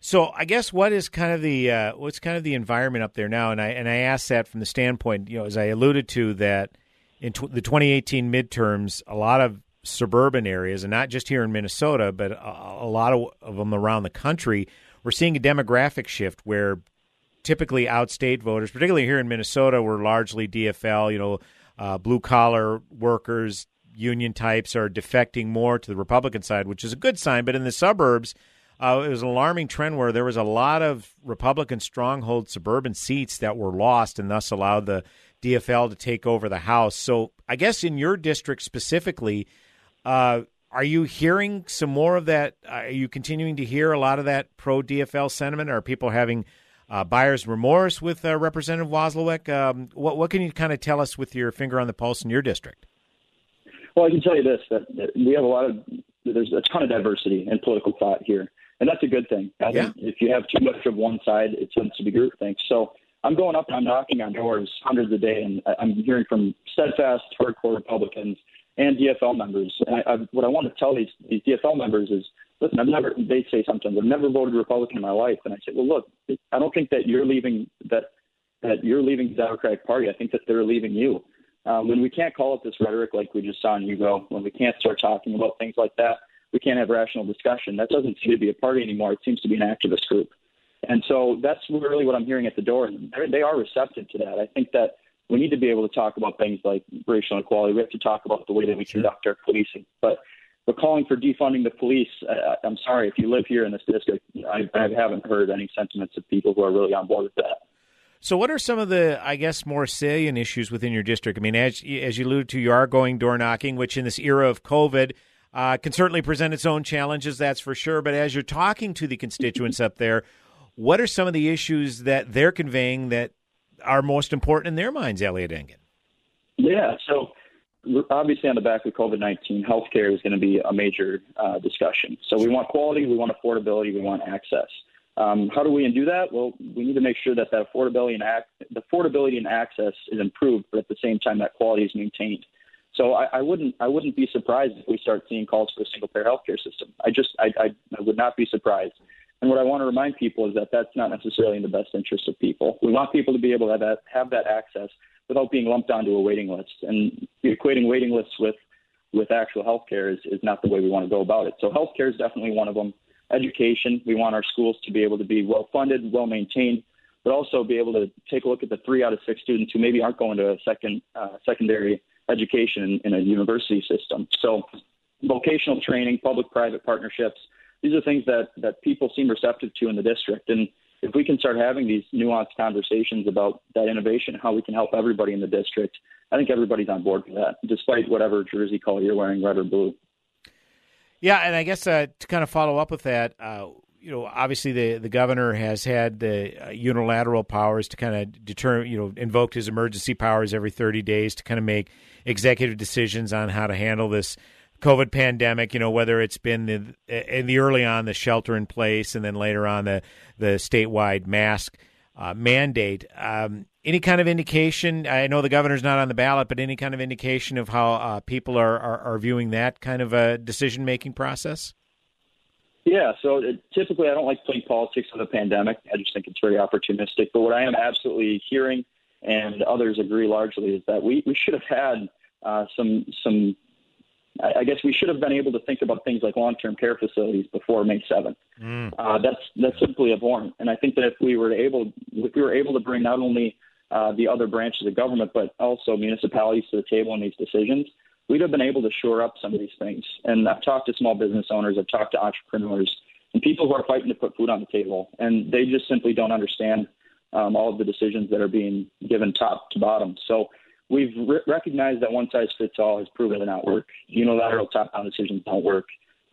So I guess what is kind of the uh, what's kind of the environment up there now, and I and I ask that from the standpoint, you know, as I alluded to that in tw- the 2018 midterms, a lot of suburban areas, and not just here in Minnesota, but a, a lot of, of them around the country, we're seeing a demographic shift where typically outstate voters, particularly here in Minnesota, were largely DFL, you know, uh, blue collar workers, union types are defecting more to the Republican side, which is a good sign. But in the suburbs, uh, it was an alarming trend where there was a lot of Republican stronghold suburban seats that were lost and thus allowed the DFL to take over the House. So I guess in your district specifically, uh, are you hearing some more of that? Are you continuing to hear a lot of that pro DFL sentiment? Are people having uh, buyer's remorse with uh, Representative Wazlawik? Um, what, what can you kind of tell us with your finger on the pulse in your district? Well, I can tell you this: that, that we have a lot of there's a ton of diversity in political thought here, and that's a good thing. I yeah. think if you have too much of one side, it tends to be groupthink. So I'm going up and I'm knocking on doors hundreds a day, and I'm hearing from steadfast, hardcore Republicans and DFL members. And I, I, what I want to tell these, these DFL members is, listen, I've never, they say sometimes, I've never voted Republican in my life. And I say, well, look, I don't think that you're leaving, that, that you're leaving the Democratic Party. I think that they're leaving you. Um, when we can't call it this rhetoric like we just saw in Hugo, when we can't start talking about things like that, we can't have rational discussion. That doesn't seem to be a party anymore. It seems to be an activist group. And so that's really what I'm hearing at the door. And they are receptive to that. I think that we need to be able to talk about things like racial inequality. We have to talk about the way that we sure. conduct our policing. But but calling for defunding the police, uh, I'm sorry, if you live here in this district, I, I haven't heard any sentiments of people who are really on board with that. So, what are some of the, I guess, more salient issues within your district? I mean, as as you alluded to, you are going door knocking, which in this era of COVID uh, can certainly present its own challenges. That's for sure. But as you're talking to the constituents up there, what are some of the issues that they're conveying that are most important in their minds, Elliott Engen? Yeah, so obviously on the back of COVID 19, healthcare is going to be a major uh, discussion. So we want quality, we want affordability, we want access. Um, how do we do that? Well, we need to make sure that that affordability and ac- the affordability and access is improved, but at the same time that quality is maintained. So I, I wouldn't I wouldn't be surprised if we start seeing calls for a single payer healthcare system. I just I, I, I would not be surprised. And what I want to remind people is that that's not necessarily in the best interest of people. We want people to be able to have that, have that access without being lumped onto a waiting list. And equating waiting lists with, with actual healthcare is, is not the way we want to go about it. So healthcare is definitely one of them. Education, we want our schools to be able to be well funded, well maintained, but also be able to take a look at the three out of six students who maybe aren't going to a second uh, secondary education in, a university system. So vocational training, public-private partnerships – these are things that that people seem receptive to in the district. And if we can start having these nuanced conversations about that innovation, how we can help everybody in the district, I think everybody's on board for that, despite whatever jersey color you're wearing, red or blue. Yeah, and I guess uh, to kind of follow up with that, uh, you know, obviously the the governor has had the uh, unilateral powers to kind of determine, you know, invoked his emergency powers every 30 days to kind of make executive decisions on how to handle this COVID pandemic, you know, whether it's been the, in the early on the shelter in place and then later on the the statewide mask uh, mandate. Um, any kind of indication? I know the governor's not on the ballot, but any kind of indication of how uh, people are, are, are viewing that kind of a decision making process? Yeah, so it, uh, typically I don't like playing politics with a pandemic. I just think it's very opportunistic. But what I am absolutely hearing, and others agree largely, is that we, we should have had uh, some some I guess we should have been able to think about things like long-term care facilities before May 7th. Mm. Uh, that's that's simply abhorrent. And I think that if we were able if we were able to bring not only uh, the other branches of government but also municipalities to the table in these decisions, we'd have been able to shore up some of these things. And I've talked to small business owners, I've talked to entrepreneurs, and people who are fighting to put food on the table, and they just simply don't understand um, all of the decisions that are being given top to bottom. So we've re- recognized that one size fits all has proven to not work. Unilateral top-down decisions don't work.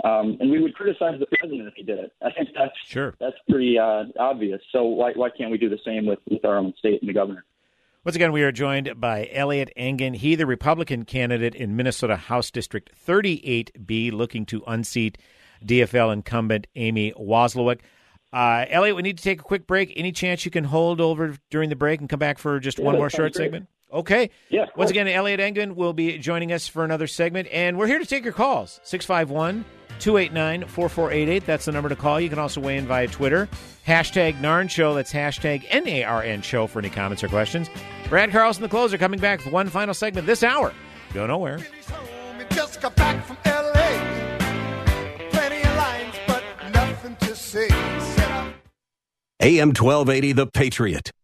Um, and we would criticize the president if he did it. I think that's sure. that's pretty uh, obvious. So why why can't we do the same with, with our own state and the governor? Once again, we are joined by Elliott Engen. He, the Republican candidate in Minnesota House District 38B, looking to unseat DFL incumbent Ami Wazlawik. Uh, Elliott, we need to take a quick break. Any chance you can hold over during the break and come back for just Yeah, one more short great. segment? Okay. Yeah. Once again, Elliott Engen will be joining us for another segment, and we're here to take your calls. 651 289 4488. That's the number to call. You can also weigh in via Twitter. Hashtag NARN Show. That's hashtag N A R N Show for any comments or questions. Brad Carlson, the closer, coming back with one final segment this hour. Go nowhere. Just got back from LA. Plenty of lines, but nothing to say. AM 1280 The Patriot.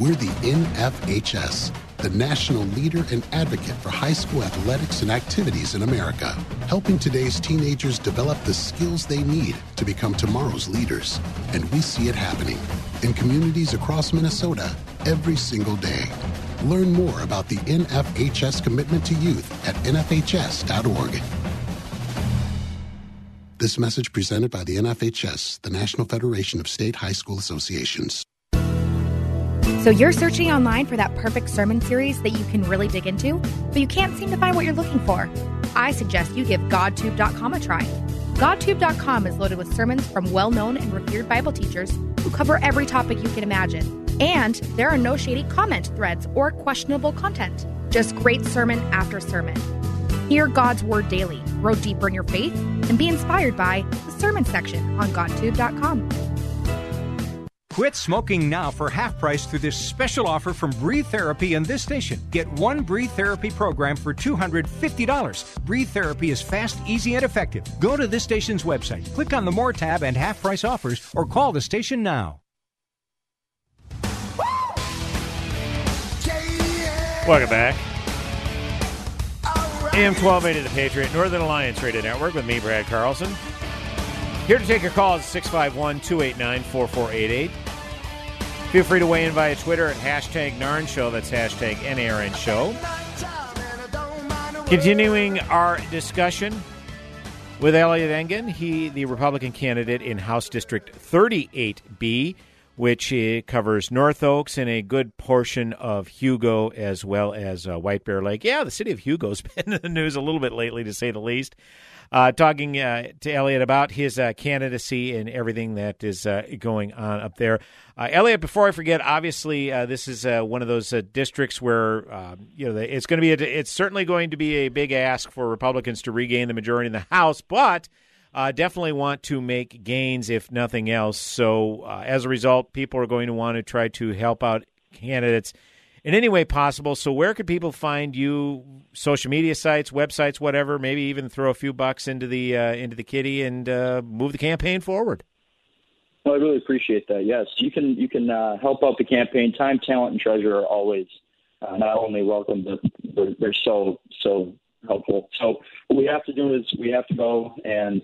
We're the NFHS, the national leader and advocate for high school athletics and activities in America, helping today's teenagers develop the skills they need to become tomorrow's leaders. And we see it happening in communities across Minnesota every single day. Learn more about the NFHS commitment to youth at nfhs.org. This message presented by the NFHS, the National Federation of State High School Associations. So you're searching online for that perfect sermon series that you can really dig into, but you can't seem to find what you're looking for. I suggest you give GodTube.com a try. GodTube.com is loaded with sermons from well known and revered Bible teachers who cover every topic you can imagine. And there are no shady comment threads or questionable content, just great sermon after sermon. Hear God's Word daily, grow deeper in your faith, and be inspired by the sermon section on GodTube.com. Quit smoking now for half price through this special offer from Breathe Therapy in this station. Get one Breathe Therapy program for $250. Breathe Therapy is fast, easy, and effective. Go to this station's website, click on the More tab and half price offers, or call the station now. Welcome back. AM 1280 The Patriot, Northern Alliance Radio Network with me, Brad Carlson. Here to take your calls 651 289 4488. Feel free to weigh in via Twitter at hashtag NARN Show. That's hashtag NARN Show. Continuing our discussion with Elliott Engen, he, the Republican candidate in House District 38B. which uh, covers North Oaks and a good portion of Hugo as well as uh, White Bear Lake. Yeah, the city of Hugo's been in the news a little bit lately, to say the least. Uh, talking uh, to Elliott about his uh, candidacy and everything that is uh, going on up there. Uh, Elliott, before I forget, obviously uh, this is one of those districts where um, you know it's going to be a, it's certainly going to be a big ask for Republicans to regain the majority in the House, but definitely want to make gains, if nothing else. So, as a result, people are going to want to try to help out candidates in any way possible. So, where could people find you? Social media sites, websites, whatever. Maybe even throw a few bucks into the uh, into the kitty and uh, move the campaign forward. Well, I really appreciate that. Yes, you can you can uh, help out the campaign. Time, talent, and treasure are always uh, not only welcome, but they're, they're so so helpful. So what we have to do is we have to go and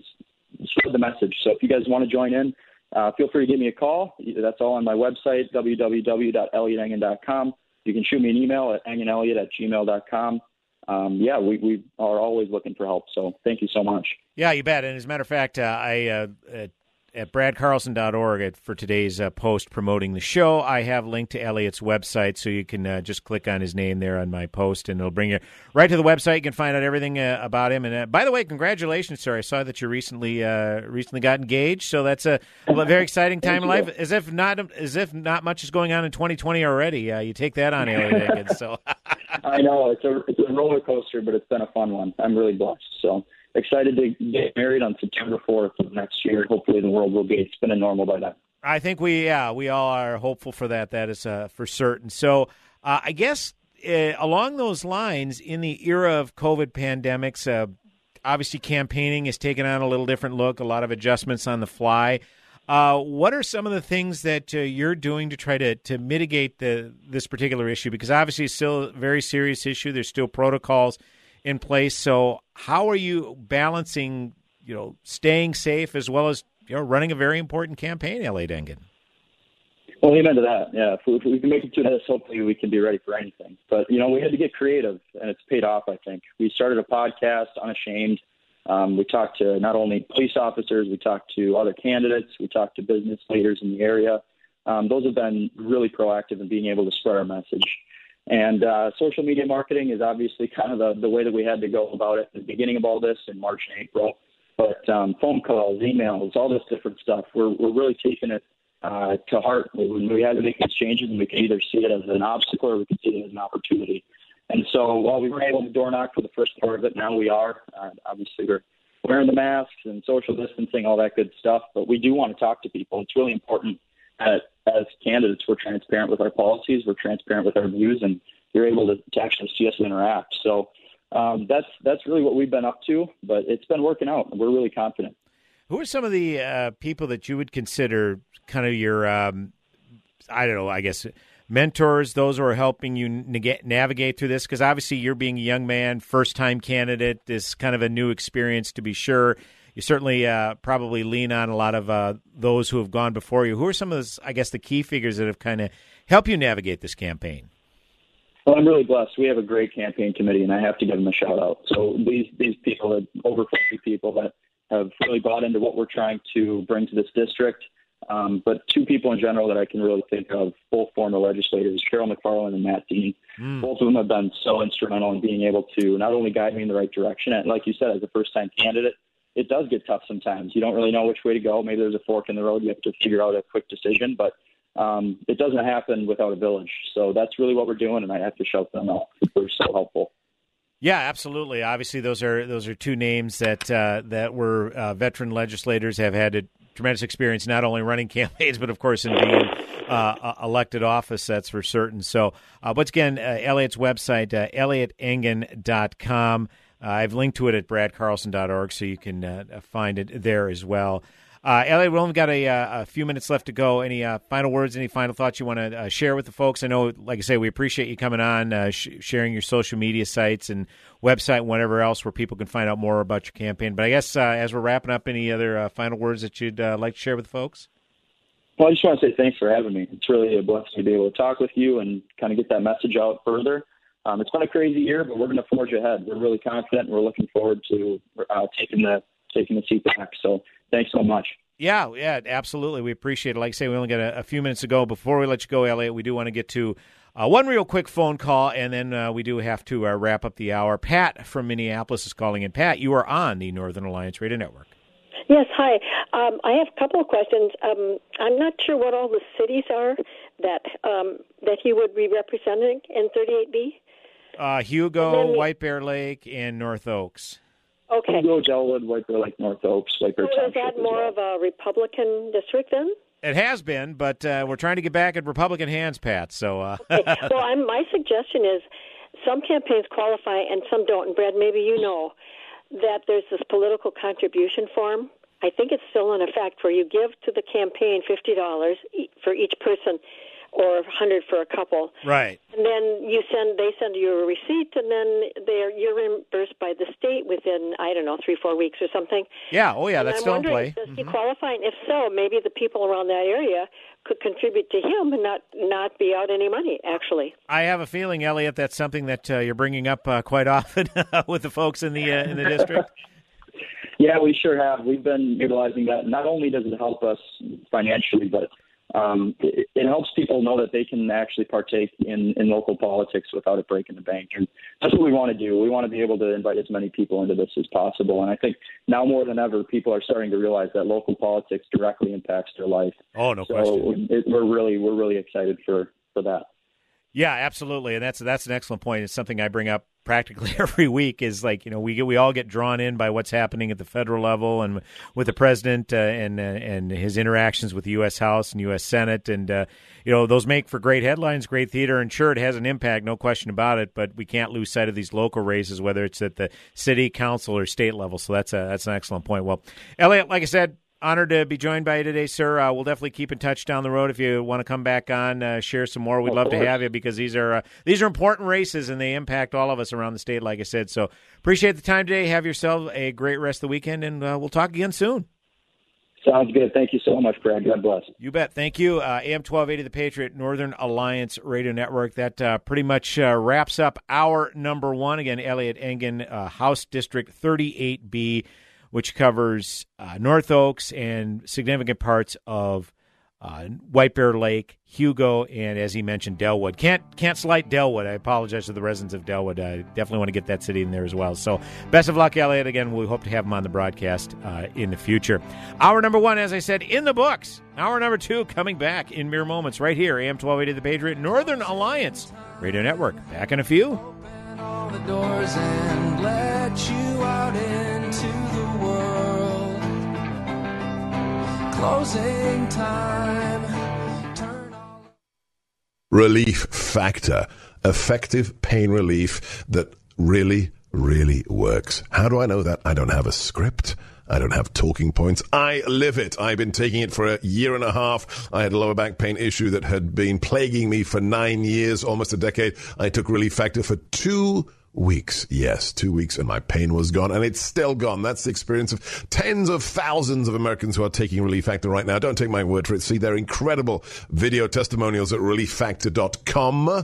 spread the message. So if you guys want to join in, uh, feel free to give me a call. That's all on my website, www.elliotengen.com. You can shoot me an email at engenelliot at gmail.com. Um, yeah, we, we are always looking for help. So thank you so much. Yeah, you bet. And as a matter of fact, uh, I uh, at bradcarlson.org for today's uh, post promoting the show. I have linked to Elliott's website, so you can uh, just click on his name there on my post, and it'll bring you right to the website. You can find out everything uh, about him. And uh, by the way, congratulations, sir! I saw that you recently uh, recently got engaged, so that's a, very exciting time in life. As if not as if not much is going on in 2020 already. Uh, you take that on, Elliott So I know it's a it's a roller coaster, but it's been a fun one. I'm really blessed. So excited to get married on September 4th of next year. Hopefully, the world will be spinning normal by then. I think we, yeah, we all are hopeful for that. That is uh, for certain. So, uh, I guess uh, along those lines, in the era of COVID pandemics, uh, obviously campaigning is taking on a little different look. A lot of adjustments on the fly. Uh, what are some of the things that uh, you're doing to try to, to mitigate the this particular issue? Because obviously, it's still a very serious issue. There's still protocols in place. So how are you balancing, you know, staying safe as well as you know running a very important campaign, La Engen? Well, amen to that. Yeah, if we, if we can make it to this, hopefully we can be ready for anything. But you know, we had to get creative, and it's paid off. I think we started a podcast, unashamed. Um, we talked to not only police officers, we talked to other candidates, we talked to business leaders in the area. Um, those have been really proactive in being able to spread our message. And uh, social media marketing is obviously kind of the, the way that we had to go about it at the beginning of all this in March and April. But um, phone calls, emails, all this different stuff, we're, we're really taking it uh, to heart. When we had to make these changes, and we could either see it as an obstacle or we could see it as an opportunity. And so while we weren't able to door knock for the first part of it, now we are. Uh, obviously, we're wearing the masks and social distancing, all that good stuff. But we do want to talk to people. It's really important that as candidates, we're transparent with our policies, we're transparent with our views, and you're able to, to actually see us interact. So um, that's that's really what we've been up to, but it's been working out. And we're really confident. Who are some of the uh, people that you would consider kind of your, um, I don't know, I guess mentors, those who are helping you navigate through this? Because obviously, you're being a young man, first time candidate, this kind of a new experience to be sure you certainly uh, probably lean on a lot of uh, those who have gone before you. Who are some of, the, I guess, the key figures that have kind of helped you navigate this campaign? Well, I'm really blessed. We have a great campaign committee, and I have to give them a shout out. So these these people, over 50 people that have really bought into what we're trying to bring to this district. Um, but two people in general that I can really think of, both former legislators, Cheryl McFarlane and Matt Dean. Mm. Both of them have been so instrumental in being able to not only guide me in the right direction, and like you said, as a first time candidate, it does get tough sometimes. You don't really know which way to go. Maybe there's a fork in the road. You have to figure out a quick decision, but um, it doesn't happen without a village. So that's really what we're doing, and I have to shout them out. They're so helpful. Yeah, absolutely. Obviously, those are those are two names that uh, that were uh, veteran legislators have had a tremendous experience not only running campaigns but of course in being uh, elected office. That's for certain. So, uh, once again, uh, Elliott's website, uh, elliotengen.com. Uh, I've linked to it at bradcarlson.org, so you can uh, find it there as well. Uh, Elliott, we only got a, uh, a, few minutes left to go. Any uh, final words, any final thoughts you want to uh, share with the folks? I know, like I say, we appreciate you coming on, uh, sh- sharing your social media sites and website, and whatever else, where people can find out more about your campaign. But I guess as we're wrapping up, any other final words that you'd like to share with folks? Well, I just want to say thanks for having me. It's really a blessing to be able to talk with you and kind of get that message out further um, it's been a crazy year, but we're going to forge ahead. We're really confident. And we're looking forward to uh, taking the taking the seat back. So thanks so much. Yeah, yeah, absolutely. We appreciate it. Like I say, we only got a, a few minutes to go. Before we let you go, Elliott, we do want to get to uh, one real quick phone call, and then uh, we do have to uh, wrap up the hour. Pat from Minneapolis is calling in. Pat, you are on the Northern Alliance Radio Network. Yes, hi. Um, I have a couple of questions. Um, I'm not sure what all the cities are that um, that he would be representing in 38B. Uh, Hugo, then- White Bear Lake, and North Oaks. Okay. Hugo, Dellwood, White Bear Lake, North Oaks, White Bear So is that more of a Republican district then? It has been, but uh, we're trying to get back in Republican hands, Pat. So, uh, well, I'm, my suggestion is some campaigns qualify and some don't. And Brad, maybe you know that there's this political contribution form. I think it's still in effect where you give to the campaign fifty dollars for each person, or a hundred for a couple. right. And then you send they send you a receipt, and then they're you're reimbursed by the state within I don't know three four weeks or something. Yeah. Oh, yeah. And That's I'm still in wondering, play. Mm-hmm. He qualify? And if so, maybe the people around that area could contribute to him and not not be out any money. Actually, I have a feeling, Elliott, that's something that uh, you're bringing up uh, quite often with the folks in the uh, in the district. Yeah, we sure have. We've been utilizing that. Not only does it help us financially, but um, it, it helps people know that they can actually partake in, in local politics without it breaking the bank. And that's what we want to do. We want to be able to invite as many people into this as possible. And I think now more than ever, people are starting to realize that local politics directly impacts their life. Oh, no so question. It, we're really we're really excited for for that. Yeah, absolutely, and that's that's an excellent point. It's something I bring up practically every week. Is like you know we we all get drawn in by what's happening at the federal level and with the president uh, and uh, and his interactions with the U.S. House and U.S. Senate, and uh, you know those make for great headlines, great theater, and sure it has an impact, no question about it. But we can't lose sight of these local races, whether it's at the city council or state level. So that's a that's an excellent point. Well, Elliott, like I said, honored to be joined by you today, sir. Uh, we'll definitely keep in touch down the road if you want to come back on, uh, share some more. We'd Of love to have you because these are uh, these are important races and they impact all of us around the state. Like I said, so appreciate the time today. Have yourself a great rest of the weekend, and uh, we'll talk again soon. Sounds good. Thank you so much, Brad. God bless. You bet. Thank you. Uh, AM 1280, the Patriot Northern Alliance Radio Network. That uh, pretty much uh, wraps up our number one. Again, Elliott Engen, uh, House District 38B, which covers uh, North Oaks and significant parts of uh, White Bear Lake, Hugo, and as he mentioned, Dellwood. Can't can't slight Dellwood. I apologize to the residents of Dellwood. I definitely want to get that city in there as well. So, best of luck, Elliott. Again, we hope to have him on the broadcast uh, in the future. Hour number one, as I said, in the books. Hour number two coming back in mere moments right here. AM 1280 The Patriot Northern Alliance Radio Network. Back in a few. Closing time. Turn Relief Factor. Effective pain relief that really, really works. How do I know that? I don't have a script. I don't have talking points. I live it. I've been taking it for a year and a half. I had a lower back pain issue that had been plaguing me for nine years, almost a decade. I took Relief Factor for two weeks. Yes, two weeks and my pain was gone and it's still gone. That's the experience of tens of thousands of Americans who are taking Relief Factor right now. Don't take my word for it. See their incredible video testimonials at relieffactor.com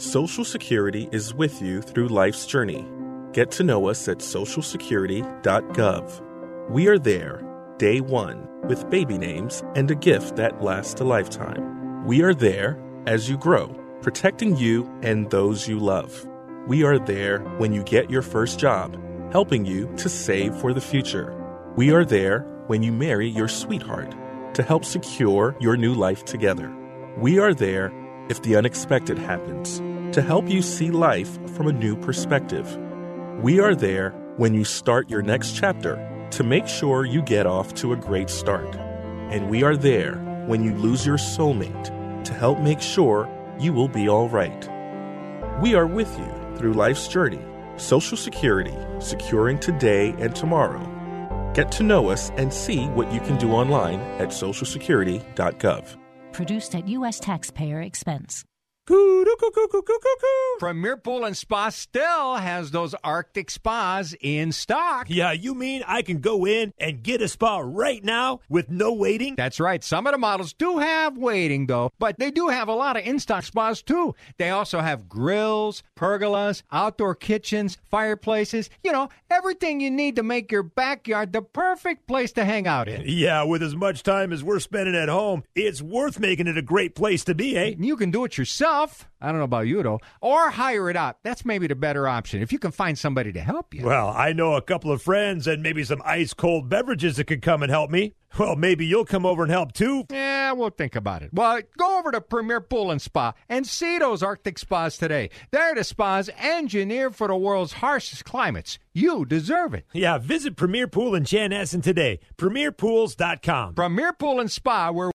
Social Security is with you through life's journey. Get to know us at socialsecurity.gov. We are there, day one, with baby names and a gift that lasts a lifetime. We are there as you grow, protecting you and those you love. We are there when you get your first job, helping you to save for the future. We are there when you marry your sweetheart to help secure your new life together. We are there if the unexpected happens, to help you see life from a new perspective. We are there when you start your next chapter to make sure you get off to a great start. And we are there when you lose your soulmate to help make sure you will be all right. We are with you through life's journey, Social Security, securing today and tomorrow. Get to know us and see what you can do online at socialsecurity.gov. produced at U.S. taxpayer expense. Premier Pool and Spa still has those Arctic spas in stock. Yeah, you mean I can go in and get a spa right now with no waiting? That's right. Some of the models do have waiting, though, but they do have a lot of in stock spas, too. They also have grills, pergolas, outdoor kitchens, fireplaces, you know, everything you need to make your backyard the perfect place to hang out in. Yeah, with as much time as we're spending at home, it's worth making it a great place to be, eh? You can do it yourself. I don't know about you, though. Or hire it out. That's maybe the better option if you can find somebody to help you. Well, I know a couple of friends and maybe some ice cold beverages that could come and help me. Well, maybe you'll come over and help too. Yeah, we'll think about it. Well, go over to Premier Pool and Spa and see those Arctic spas today. They're the spas engineered for the world's harshest climates. You deserve it. Yeah, visit Premier Pool in Chanhassen today. PremierPools.com. Premier Pool and Spa, where